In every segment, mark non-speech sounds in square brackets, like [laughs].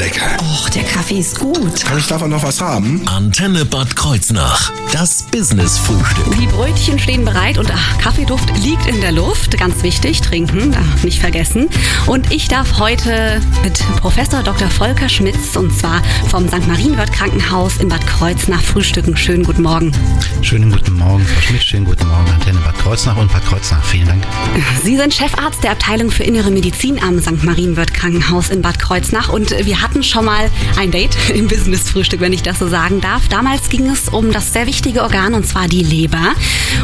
lecker. Och, der Kaffee ist gut. Kann ich davon noch was haben? Antenne Bad Kreuznach. Das Business-Frühstück. Die Brötchen stehen bereit und ach, Kaffeeduft liegt in der Luft. Ganz wichtig, trinken, darf nicht vergessen. Und ich darf heute mit Professor Dr. Volker Schmitz und zwar vom St. Marienwörth Krankenhaus in Bad Kreuznach frühstücken. Schönen guten Morgen. Schönen guten Morgen, Frau Schmidt. Schönen guten Morgen, Antenne Bad Kreuznach und Bad Kreuznach. Vielen Dank. Sie sind Chefarzt der Abteilung für Innere Medizin am St. Marienwörth Krankenhaus in Bad Kreuznach und wir hatten schon mal ein Date [laughs] im Business-Frühstück, wenn ich das so sagen darf. Damals ging es um das sehr wichtige Organ und zwar die Leber.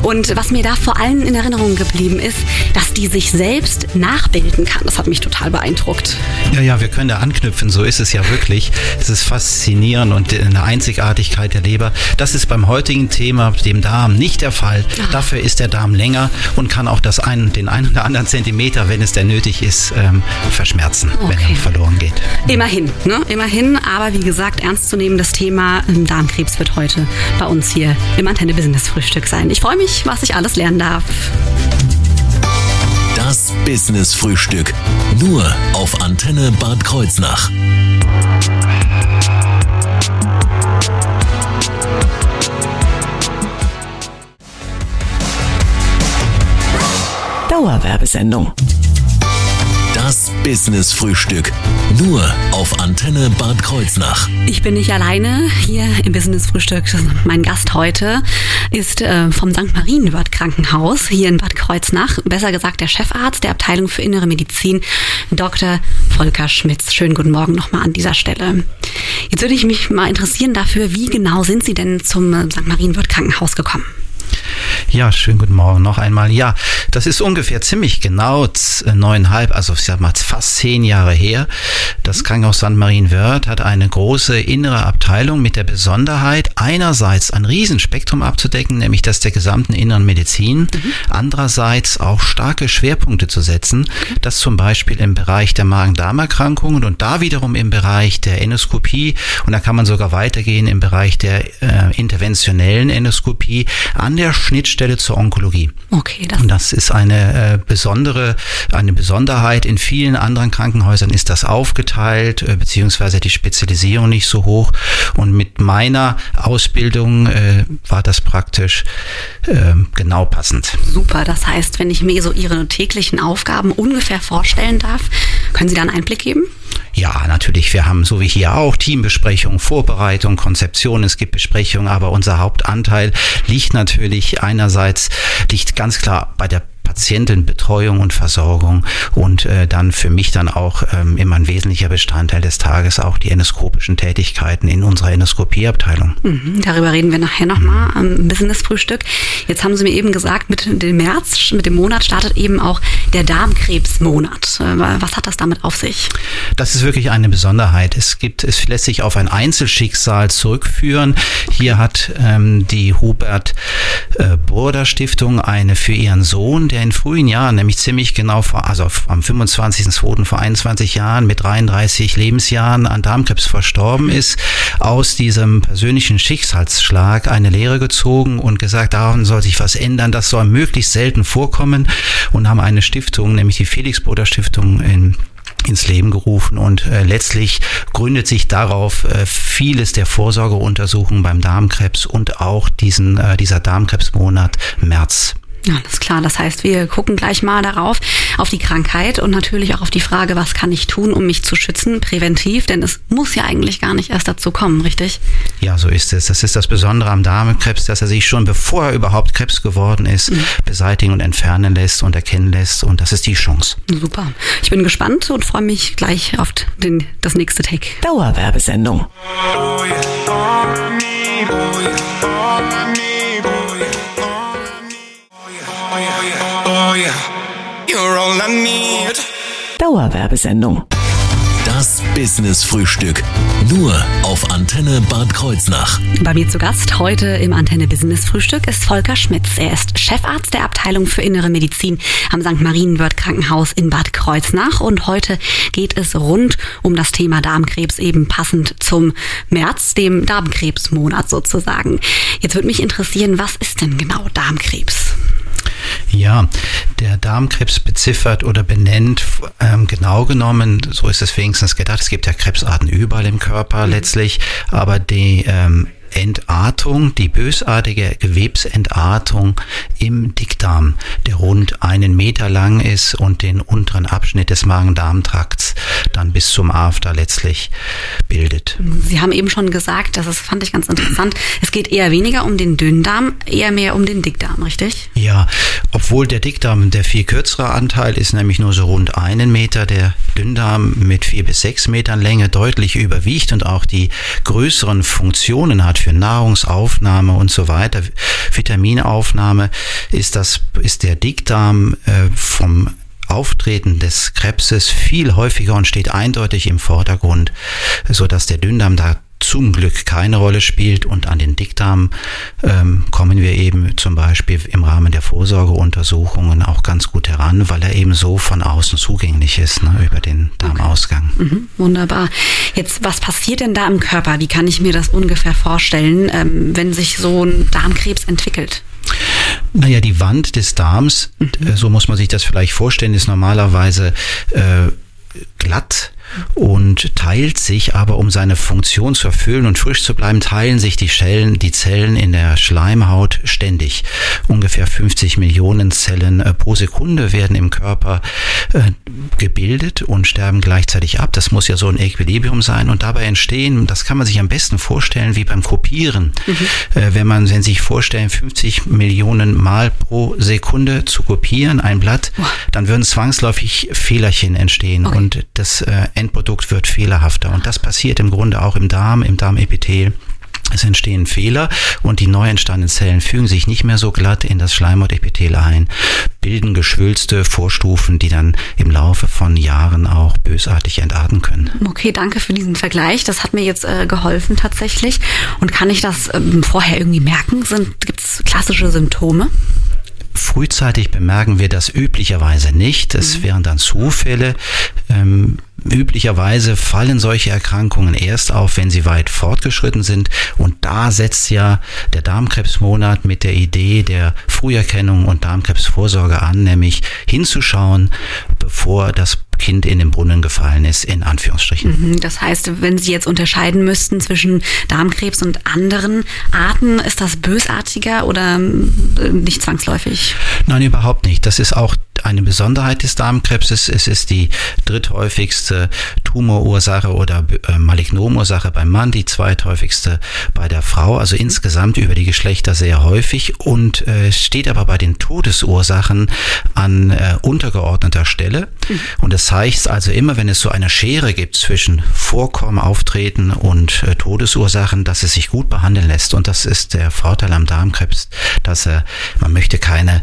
Und was mir da vor allem in Erinnerung geblieben ist, dass die sich selbst nachbilden kann. Das hat mich total beeindruckt. Ja, ja, wir können da anknüpfen. So ist es ja wirklich. Es ist faszinierend und eine Einzigartigkeit der Leber. Das ist beim heutigen Thema, dem Darm, nicht der Fall. Ach. Dafür ist der Darm länger und kann auch das ein, den einen oder anderen Zentimeter, wenn es denn nötig ist, ähm, verschmerzen, wenn Okay. er verloren geht. Immerhin, ne? Immerhin. Aber wie gesagt, ernstzunehmendes Thema ähm, Darmkrebs wird heute bei uns hier im Antenne Business Frühstück sein. Ich freue mich, was ich alles lernen darf. Das Business-Frühstück. Nur auf Antenne Bad Kreuznach. Dauerwerbesendung. Das Business-Frühstück. Nur auf Antenne Bad Kreuznach. Ich bin nicht alleine hier im Business Frühstück. Mein Gast heute ist äh, vom St. Marienwörth Krankenhaus hier in Bad Kreuznach. Besser gesagt der Chefarzt der Abteilung für Innere Medizin, Dr. Volker Schmitz. Schönen guten Morgen nochmal an dieser Stelle. Jetzt würde ich mich mal interessieren dafür, wie genau sind Sie denn zum äh, St. Marienwörth Krankenhaus gekommen? Ja, schönen guten Morgen noch einmal. Ja, das ist ungefähr ziemlich genau z- neuneinhalb, also ich sag mal fast zehn Jahre her. Das Krankenhaus St. Marienwörth hat eine große innere Abteilung mit der Besonderheit, einerseits ein Riesenspektrum abzudecken, nämlich das der gesamten inneren Medizin, andererseits auch starke Schwerpunkte zu setzen, das zum Beispiel im Bereich der Magen-Darm-Erkrankungen und da wiederum im Bereich der Endoskopie und da kann man sogar weitergehen im Bereich der äh, interventionellen Endoskopie an der Schnittstelle zur Onkologie. Okay, das Und das ist eine äh, besondere, eine Besonderheit. In vielen anderen Krankenhäusern ist das aufgeteilt, äh, beziehungsweise die Spezialisierung nicht so hoch. Und mit meiner Ausbildung äh, war das praktisch äh, genau passend. super. Das heißt, wenn ich mir so Ihre täglichen Aufgaben ungefähr vorstellen darf, können Sie da einen Einblick geben? Ja, natürlich. Wir haben so wie hier auch Teambesprechungen, Vorbereitung, Konzeption. Es gibt Besprechungen, aber unser Hauptanteil liegt natürlich einerseits liegt ganz klar bei der Patientenbetreuung und Versorgung und äh, dann für mich dann auch ähm, immer ein wesentlicher Bestandteil des Tages auch die endoskopischen Tätigkeiten in unserer Endoskopieabteilung. Mhm, darüber reden wir nachher nochmal am Business-Frühstück. Jetzt haben Sie mir eben gesagt, mit dem März, mit dem Monat startet eben auch der Darmkrebsmonat. Äh, Was hat das damit auf sich? Das ist wirklich eine Besonderheit. Es gibt, es lässt sich auf ein Einzelschicksal zurückführen. Hier hat ähm, die Hubert äh, Burda Stiftung eine für ihren Sohn, der in frühen Jahren, nämlich ziemlich genau vor, also am 25.02. vor 21 Jahren mit 33 Lebensjahren an Darmkrebs verstorben ist, aus diesem persönlichen Schicksalsschlag eine Lehre gezogen und gesagt, daran soll sich was ändern, das soll möglichst selten vorkommen und haben eine Stiftung, nämlich die Felix Burda Stiftung in ins Leben gerufen und äh, letztlich gründet sich darauf äh, vieles der Vorsorgeuntersuchungen beim Darmkrebs und auch diesen, äh, dieser Darmkrebsmonat März. Alles klar, das heißt, wir gucken gleich mal darauf, auf die Krankheit und natürlich auch auf die Frage, was kann ich tun, um mich zu schützen, präventiv, denn es muss ja eigentlich gar nicht erst dazu kommen, richtig? Ja, so ist es. Das ist das Besondere am Darmkrebs, dass er sich schon bevor er überhaupt Krebs geworden ist, beseitigen und entfernen lässt und erkennen lässt und das ist die Chance. Super. Ich bin gespannt und freue mich gleich auf den, das nächste Take. Dauerwerbesendung. Oh yeah, you're all I need. Dauerwerbesendung. Das Business-Frühstück. Nur auf Antenne Bad Kreuznach. Bei mir zu Gast heute im Antenne Business Frühstück ist Volker Schmitz. Er ist Chefarzt der Abteilung für Innere Medizin am St. Marienwörth Krankenhaus in Bad Kreuznach. Und heute geht es rund um das Thema Darmkrebs, eben passend zum März, dem Darmkrebsmonat sozusagen. Jetzt würde mich interessieren, was ist denn genau Darmkrebs? Ja, der Darmkrebs beziffert oder benennt ähm, genau genommen, so ist es wenigstens gedacht, es gibt ja Krebsarten überall im Körper letztlich, aber die ähm, Entartung, die bösartige Gewebsentartung im Dickdarm, der rund einen Meter lang ist und den unteren Abschnitt des Magen-Darm-Trakts dann bis zum After letztlich bildet. Sie haben eben schon gesagt, das ist, fand ich ganz interessant, es geht eher weniger um den Dünndarm, eher mehr um den Dickdarm, richtig? Ja, obwohl der Dickdarm der viel kürzere Anteil ist, nämlich nur so rund einen Meter, der Dünndarm mit vier bis sechs Metern Länge deutlich überwiegt und auch die größeren Funktionen hat für Nahrungsaufnahme und so weiter, Vitaminaufnahme, ist das, ist der Dickdarm äh, vom Auftreten des Krebses viel häufiger und steht eindeutig im Vordergrund, so dass der Dünndarm da zum Glück keine Rolle spielt und an den Dickdarm ähm, kommen wir eben zum Beispiel im Rahmen der Vorsorgeuntersuchungen auch ganz gut heran, weil er eben so von außen zugänglich ist, ne, über den Darmausgang. Okay. Mhm, wunderbar. Jetzt, was passiert denn da im Körper? Wie kann ich mir das ungefähr vorstellen, ähm, wenn sich so ein Darmkrebs entwickelt? Naja, die Wand des Darms, mhm. so muss man sich das vielleicht vorstellen, ist normalerweise äh, glatt und teilt sich aber, um seine Funktion zu erfüllen und frisch zu bleiben, teilen sich die Zellen, die Zellen in der Schleimhaut ständig. Ungefähr 50 Millionen Zellen äh, pro Sekunde werden im Körper äh, gebildet und sterben gleichzeitig ab. Das muss ja so ein Equilibrium sein und dabei entstehen, das kann man sich am besten vorstellen wie beim Kopieren. Mhm. Äh, wenn man, wenn Sie sich vorstellen, 50 Millionen Mal pro Sekunde zu kopieren, ein Blatt, dann würden zwangsläufig Fehlerchen entstehen okay. und das Endprodukt wird fehlerhafter. Und das passiert im Grunde auch im Darm, im Darmepithel. Es entstehen Fehler und die neu entstandenen Zellen fügen sich nicht mehr so glatt in das Schleimhautepithel ein, bilden geschwülste Vorstufen, die dann im Laufe von Jahren auch bösartig entarten können. Okay, danke für diesen Vergleich. Das hat mir jetzt äh, geholfen tatsächlich. Und kann ich das ähm, vorher irgendwie merken? Gibt es klassische Symptome? Frühzeitig bemerken wir das üblicherweise nicht. Es mhm. wären dann Zufälle. Ähm, üblicherweise fallen solche Erkrankungen erst auf, wenn sie weit fortgeschritten sind. Und da setzt ja der Darmkrebsmonat mit der Idee der Früherkennung und Darmkrebsvorsorge an, nämlich hinzuschauen, bevor das Kind in den Brunnen gefallen ist, in Anführungsstrichen. Mhm, das heißt, wenn Sie jetzt unterscheiden müssten zwischen Darmkrebs und anderen Arten, ist das bösartiger oder äh, nicht zwangsläufig? Nein, überhaupt nicht. Das ist auch eine Besonderheit des Darmkrebses. Es ist die dritthäufigste Tumorursache oder äh, Malignomursache beim Mann, die zweithäufigste bei der Frau, also insgesamt über die Geschlechter sehr häufig und äh, steht aber bei den Todesursachen an äh, untergeordneter Stelle. Mhm. Und das heißt also immer, wenn es so eine Schere gibt zwischen Vorkommen, Auftreten und äh, Todesursachen, dass es sich gut behandeln lässt. Und das ist der Vorteil am Darmkrebs, dass er, man möchte keine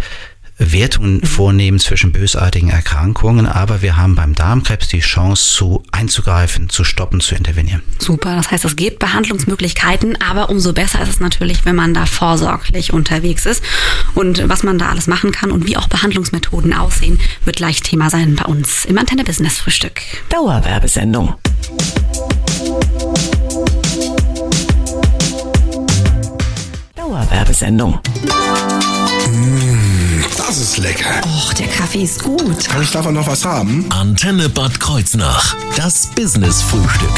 Wertungen vornehmen zwischen bösartigen Erkrankungen, aber wir haben beim Darmkrebs die Chance zu einzugreifen, zu stoppen, zu intervenieren. Super, das heißt, es gibt Behandlungsmöglichkeiten, aber umso besser ist es natürlich, wenn man da vorsorglich unterwegs ist. Und was man da alles machen kann und wie auch Behandlungsmethoden aussehen, wird gleich Thema sein bei uns im Antenne Business Frühstück. Dauerwerbesendung. Dauerwerbesendung. Das ist lecker. Och, der Kaffee ist gut. Kann ich davon noch was haben? Antenne Bad Kreuznach. Das Business-Frühstück.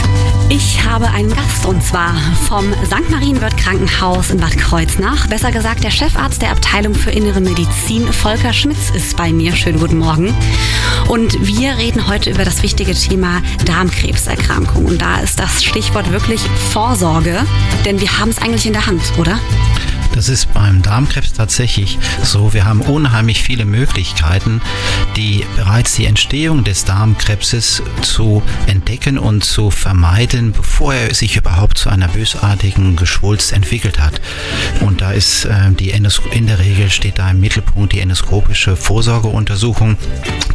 Ich habe einen Gast und zwar vom St. Marienwirt Krankenhaus in Bad Kreuznach. Besser gesagt, der Chefarzt der Abteilung für Innere Medizin, Volker Schmitz, ist bei mir. Schönen guten Morgen. Und wir reden heute über das wichtige Thema Darmkrebserkrankung. Und da ist das Stichwort wirklich Vorsorge, denn wir haben es eigentlich in der Hand, oder? Das ist beim Darmkrebs tatsächlich so. Wir haben unheimlich viele Möglichkeiten, die bereits die Entstehung des Darmkrebses zu entdecken und zu vermeiden, bevor er sich überhaupt zu einer bösartigen Geschwulst entwickelt hat. Und da ist äh, die Endos in der Regel steht da im Mittelpunkt die endoskopische Vorsorgeuntersuchung,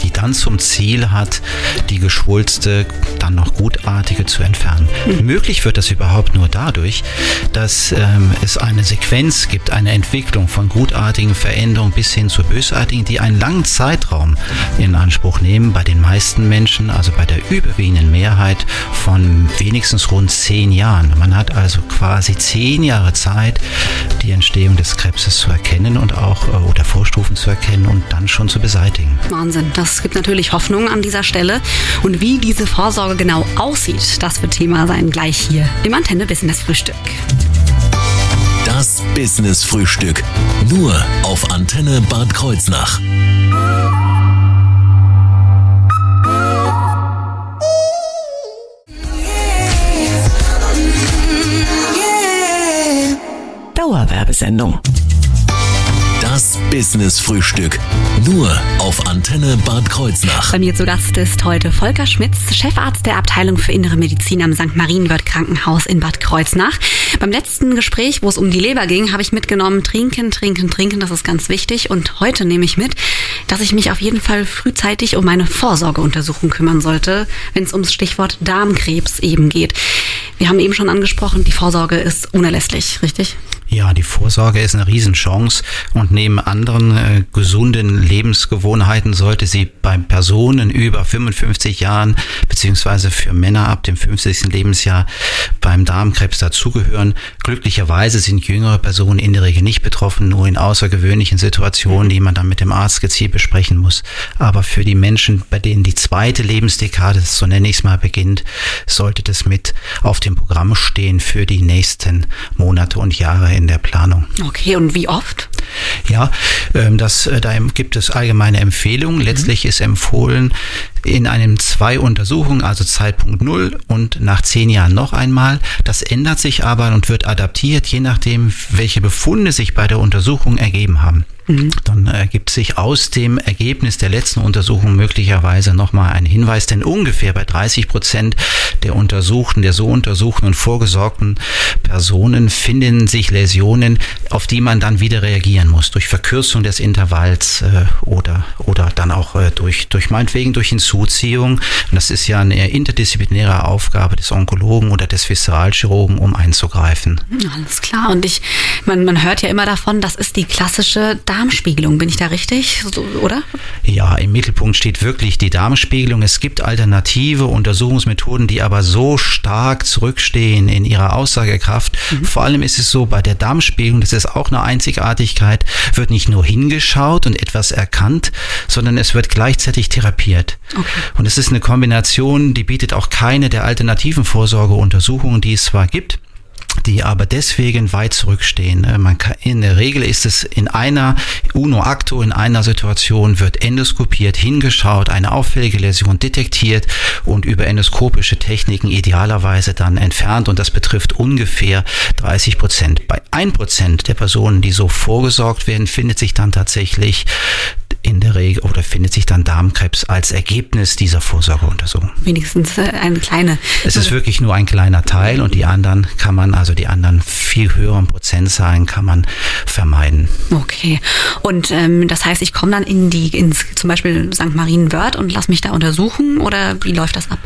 die dann zum Ziel hat, die Geschwulste dann noch gutartige zu entfernen. Mhm. Möglich wird das überhaupt nur dadurch, dass ähm, es eine Sequenz gibt eine Entwicklung von gutartigen Veränderungen bis hin zu bösartigen, die einen langen Zeitraum in Anspruch nehmen, bei den meisten Menschen, also bei der überwiegenden Mehrheit von wenigstens rund zehn Jahren. Man hat also quasi zehn Jahre Zeit, die Entstehung des Krebses zu erkennen und auch äh, oder Vorstufen zu erkennen und dann schon zu beseitigen. Wahnsinn. Das gibt natürlich Hoffnung an dieser Stelle. Und wie diese Vorsorge genau aussieht, das wird Thema sein gleich hier im Antenne Business Frühstück. Das Business Frühstück. Nur auf Antenne Bad Kreuznach. Dauerwerbesendung. Das Business Frühstück. Nur auf Antenne Bad Kreuznach. Bei mir zu Gast ist heute Volker Schmitz, Chefarzt der Abteilung für Innere Medizin am St. Marienwirt Krankenhaus in Bad Kreuznach. Beim letzten Gespräch, wo es um die Leber ging, habe ich mitgenommen, trinken, trinken, trinken, das ist ganz wichtig. Und heute nehme ich mit, dass ich mich auf jeden Fall frühzeitig um meine Vorsorgeuntersuchung kümmern sollte, wenn es ums Stichwort Darmkrebs eben geht. Wir haben eben schon angesprochen, die Vorsorge ist unerlässlich, richtig? Ja, die Vorsorge ist eine Riesenchance und neben anderen äh, gesunden Lebensgewohnheiten sollte sie bei Personen über 55 Jahren beziehungsweise für Männer ab dem 50. Lebensjahr beim Darmkrebs dazugehören. Glücklicherweise sind jüngere Personen in der Regel nicht betroffen, nur in außergewöhnlichen Situationen, die man dann mit dem Arzt gezielt besprechen muss. Aber für die Menschen, bei denen die zweite Lebensdekade, so nenne ich es mal, beginnt, sollte das mit auf dem Programm stehen für die nächsten Monate und Jahre in der Planung. Okay, und wie oft? Ja, ähm, das, äh, da gibt es allgemeine Empfehlungen. Letztlich ist empfohlen, in einem zwei Untersuchungen, also Zeitpunkt null und nach zehn Jahren noch einmal. Das ändert sich aber und wird adaptiert, je nachdem, welche Befunde sich bei der Untersuchung ergeben haben. Dann ergibt sich aus dem Ergebnis der letzten Untersuchung möglicherweise nochmal ein Hinweis, denn ungefähr bei 30 Prozent der Untersuchten, der so untersuchten und vorgesorgten Personen finden sich Läsionen, auf die man dann wieder reagieren muss, durch Verkürzung des Intervalls äh, oder, oder dann auch äh, durch, durch meinetwegen durch Hinzuziehung. Und das ist ja eine interdisziplinäre Aufgabe des Onkologen oder des Visceralchirurgen, um einzugreifen. Alles klar. Und ich, man, man hört ja immer davon, das ist die klassische Darmspiegelung. Bin ich da richtig, oder? Ja, im Mittelpunkt steht wirklich die Darmspiegelung. Es gibt alternative Untersuchungsmethoden, die aber so stark zurückstehen in ihrer Aussagekraft. Mhm. Vor allem ist es so, bei der Darmspiegelung, das ist auch eine Einzigartigkeit, wird nicht nur hingeschaut und etwas erkannt, sondern es wird gleichzeitig therapiert. Okay. Und es ist eine Kombination, die bietet auch keine der alternativen Vorsorgeuntersuchungen, die es zwar gibt, die aber deswegen weit zurückstehen. Äh, man kann, in der Regel ist es in einer uno acto, in einer Situation wird endoskopiert, hingeschaut, eine auffällige Läsion detektiert und über endoskopische Techniken idealerweise dann entfernt und das betrifft ungefähr 30 Prozent. Bei ein Prozent der Personen, die so vorgesorgt werden, findet sich dann tatsächlich in der Regel oder findet sich dann Darmkrebs als Ergebnis dieser Vorsorgeuntersuchung. Wenigstens äh, eine kleine. Es ist wirklich nur ein kleiner Teil und die anderen kann man, also die anderen viel höheren Prozentzahlen kann man vermeiden. Okay. Und ähm, das heißt, ich komme dann in die, ins zum Beispiel St. Marienwörth und lasse mich da untersuchen oder wie läuft das ab?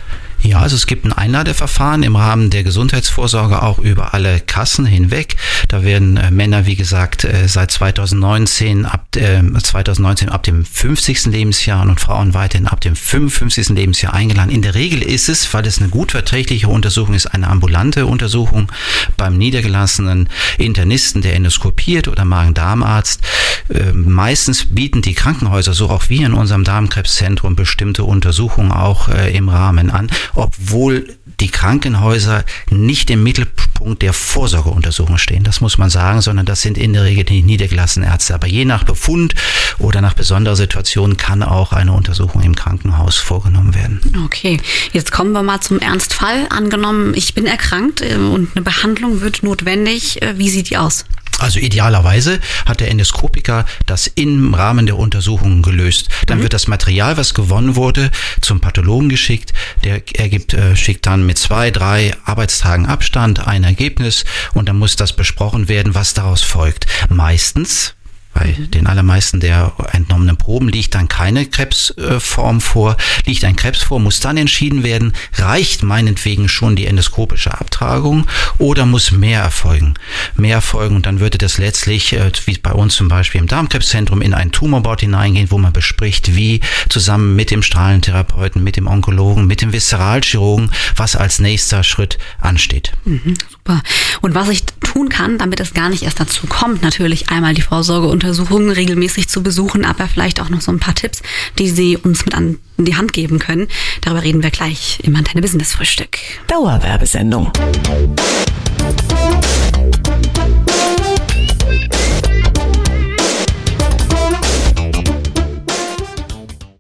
Ja, also es gibt ein Einladeverfahren im Rahmen der Gesundheitsvorsorge auch über alle Kassen hinweg. Da werden äh, Männer, wie gesagt, äh, seit 2019 ab, äh, 2019 ab dem 50. Lebensjahr und Frauen weiterhin ab dem 55. Lebensjahr eingeladen. In der Regel ist es, weil es eine gut verträgliche Untersuchung ist, eine ambulante Untersuchung beim niedergelassenen Internisten, der endoskopiert oder Magen-Darm-Arzt. Äh, meistens bieten die Krankenhäuser, so auch wir in unserem Darmkrebszentrum, bestimmte Untersuchungen auch äh, im Rahmen an obwohl die Krankenhäuser nicht im Mittelpunkt der Vorsorgeuntersuchung stehen. Das muss man sagen, sondern das sind in der Regel die niedergelassenen Ärzte. Aber je nach Befund oder nach besonderer Situation kann auch eine Untersuchung im Krankenhaus vorgenommen werden. Okay, jetzt kommen wir mal zum Ernstfall. Angenommen, ich bin erkrankt äh, und eine Behandlung wird notwendig. Äh, wie sieht die aus? Also idealerweise hat der Endoskopiker das im Rahmen der Untersuchungen gelöst. Dann mhm. wird das Material, was gewonnen wurde, zum Pathologen geschickt. Der ergibt, äh, schickt dann mit zwei, drei Arbeitstagen Abstand ein Ergebnis und dann muss das besprochen werden, was daraus folgt. Meistens Bei den allermeisten der entnommenen Proben liegt dann keine Krebsform vor. Liegt ein Krebs vor, muss dann entschieden werden, reicht meinetwegen schon die endoskopische Abtragung oder muss mehr erfolgen. Mehr erfolgen und dann würde das letztlich, äh, wie bei uns zum Beispiel im Darmkrebszentrum, in ein Tumorboard hineingehen, wo man bespricht, wie zusammen mit dem Strahlentherapeuten, mit dem Onkologen, mit dem Viszeralchirurgen, was als nächster Schritt ansteht. Mhm, super. Und was ich tun kann, damit es gar nicht erst dazu kommt, natürlich einmal die Vorsorge und Untersuchungen regelmäßig zu besuchen, aber vielleicht auch noch so ein paar Tipps, die Sie uns mit an die Hand geben können. Darüber reden wir gleich im Antenne Business Frühstück. Dauerwerbesendung.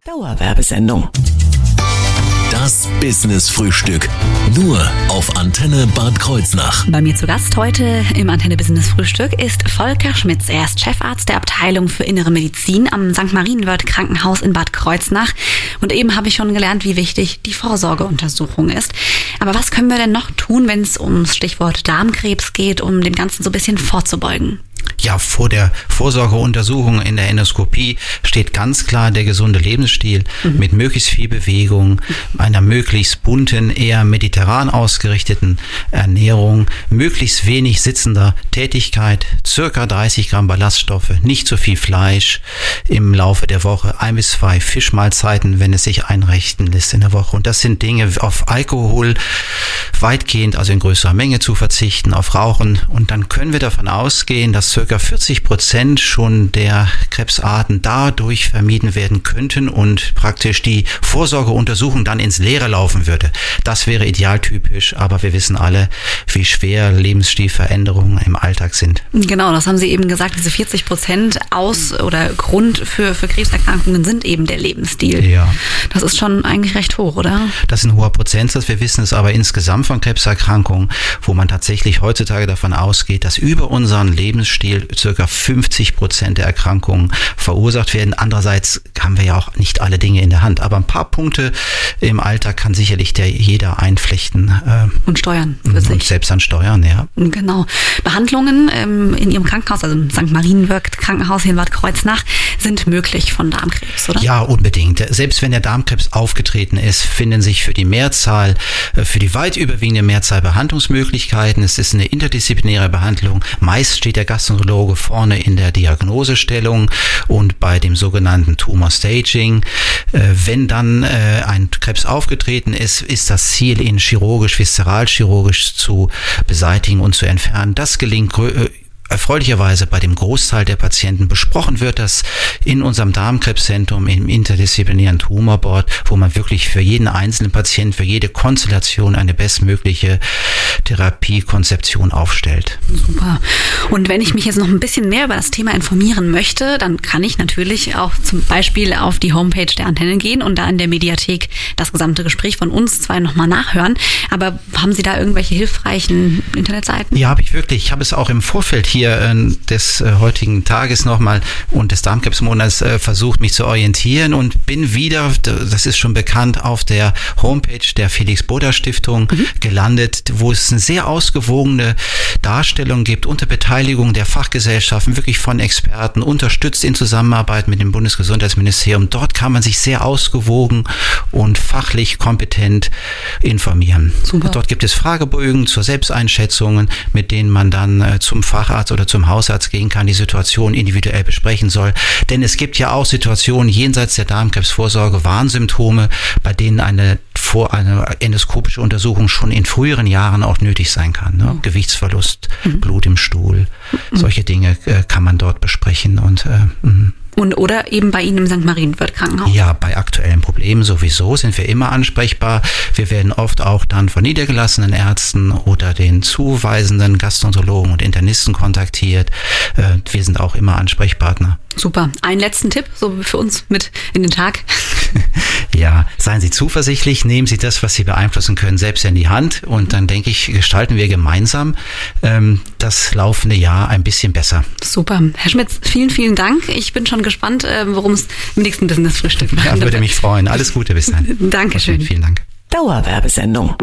Dauerwerbesendung. Business Frühstück. Nur auf Antenne Bad Kreuznach. Bei mir zu Gast heute im Antenne Business Frühstück ist Volker Schmitz. Er ist Chefarzt der Abteilung für Innere Medizin am St. Marienwörth Krankenhaus in Bad Kreuznach. Und eben habe ich schon gelernt, wie wichtig die Vorsorgeuntersuchung ist. Aber was können wir denn noch tun, wenn es ums Stichwort Darmkrebs geht, um dem Ganzen so ein bisschen vorzubeugen? Ja, vor der Vorsorgeuntersuchung in der Endoskopie steht ganz klar der gesunde Lebensstil mhm. mit möglichst viel Bewegung, einer möglichst bunten, eher mediterran ausgerichteten Ernährung, möglichst wenig sitzender Tätigkeit, circa 30 Gramm Ballaststoffe, nicht zu viel Fleisch im Laufe der Woche, ein bis zwei Fischmahlzeiten, wenn es sich einrichten lässt in der Woche. Und das sind Dinge auf Alkohol weitgehend, also in größerer Menge zu verzichten, auf Rauchen. Und dann können wir davon ausgehen, dass circa 40 Prozent schon der Krebsarten dadurch vermieden werden könnten und praktisch die Vorsorgeuntersuchung dann ins Leere laufen würde. Das wäre idealtypisch, aber wir wissen alle, wie schwer Lebensstilveränderungen im Alltag sind. Genau, das haben Sie eben gesagt, diese 40 Prozent aus oder Grund für, für Krebserkrankungen sind eben der Lebensstil. Ja. Das ist schon eigentlich recht hoch, oder? Das ist ein hoher Prozentsatz. Wir wissen es aber insgesamt von Krebserkrankungen, wo man tatsächlich heutzutage davon ausgeht, dass über unseren Lebensstil circa 50 Prozent der Erkrankungen verursacht werden. Andererseits haben wir ja auch nicht alle Dinge in der Hand, aber ein paar Punkte im Alltag kann sicherlich der jeder einflechten. Äh, und steuern für und sich. selbst an steuern, ja. Genau. Behandlungen ähm, in Ihrem Krankenhaus, also im St. Marienwirk Krankenhaus hier in Bad Kreuznach, sind möglich von Darmkrebs, oder? Ja, unbedingt. Selbst wenn der Darmkrebs aufgetreten ist, finden sich für die Mehrzahl, äh, für die weit überwiegende Mehrzahl Behandlungsmöglichkeiten. Es ist eine interdisziplinäre Behandlung. Meist steht der Gastroenterologe vorne in der Diagnosestellung und bei dem sogenannten Tumor Staging. Äh, wenn dann äh, ein Krebs aufgetreten ist, ist das Ziel, ihn chirurgisch, viszeralchirurgisch zu beseitigen und zu entfernen. Das gelingt erfreulicherweise bei dem Großteil der Patienten besprochen wird, das in unserem Darmkrebszentrum im interdisziplinären Tumorboard, wo man wirklich für jeden einzelnen Patienten, für jede Konstellation eine bestmögliche Therapiekonzeption aufstellt. Super. Und wenn ich mich jetzt noch ein bisschen mehr über das Thema informieren möchte, dann kann ich natürlich auch zum Beispiel auf die Homepage der Antenne gehen und da in der Mediathek das gesamte Gespräch von uns zwei nochmal nachhören. Aber haben Sie da irgendwelche hilfreichen Internetseiten? Ja, habe ich wirklich. Ich habe es auch im Vorfeld hier äh, des äh, heutigen Tages nochmal und des Darmkrebsmonats äh, versucht, mich zu orientieren und bin wieder, das ist schon bekannt, auf der Homepage der Felix Boda Stiftung mhm. gelandet, wo es eine sehr ausgewogene Darstellung gibt unter Beteiligung der Fachgesellschaften, wirklich von Experten, unterstützt in Zusammenarbeit mit dem Bundesgesundheitsministerium. Dort kann man sich sehr ausgewogen und fachlich kompetent informieren. Super. Dort gibt es Fragebögen zur Selbsteinschätzungen, mit denen man dann äh, zum Facharzt Facharzt oder zum Hausarzt gehen kann, die Situation individuell besprechen soll. Denn es gibt ja auch Situationen jenseits der Darmkrebsvorsorge, Warnsymptome, bei denen eine vor eine endoskopische Untersuchung schon in früheren Jahren auch nötig sein kann. Ne? Mhm. Gewichtsverlust, mhm. Blut im Stuhl, mhm. solche Dinge äh, kann man dort besprechen und äh, mhm. Und oder eben bei Ihnen im St. Marienwirt Krankenhaus? Ja, bei aktuellen Problemen sowieso sind wir immer ansprechbar. Wir werden oft auch dann von niedergelassenen Ärzten oder den zuweisenden Gastroenterologen und Internisten kontaktiert. Äh, wir sind auch immer Ansprechpartner. Super. Einen letzten Tipp so für uns mit in den Tag. [laughs] ja, seien Sie zuversichtlich, nehmen Sie das, was Sie beeinflussen können, selbst in die Hand und dann denke ich, gestalten wir gemeinsam ähm, das laufende Jahr ein bisschen besser. Super. Herr Schmitz, vielen, vielen Dank. Ich bin schon gespannt, äh, worum es im nächsten Business-Frühstück Ja, würde mich freuen. Alles Gute bis dann. [laughs] Dankeschön. vielen Dank. Dauerwerbesendung.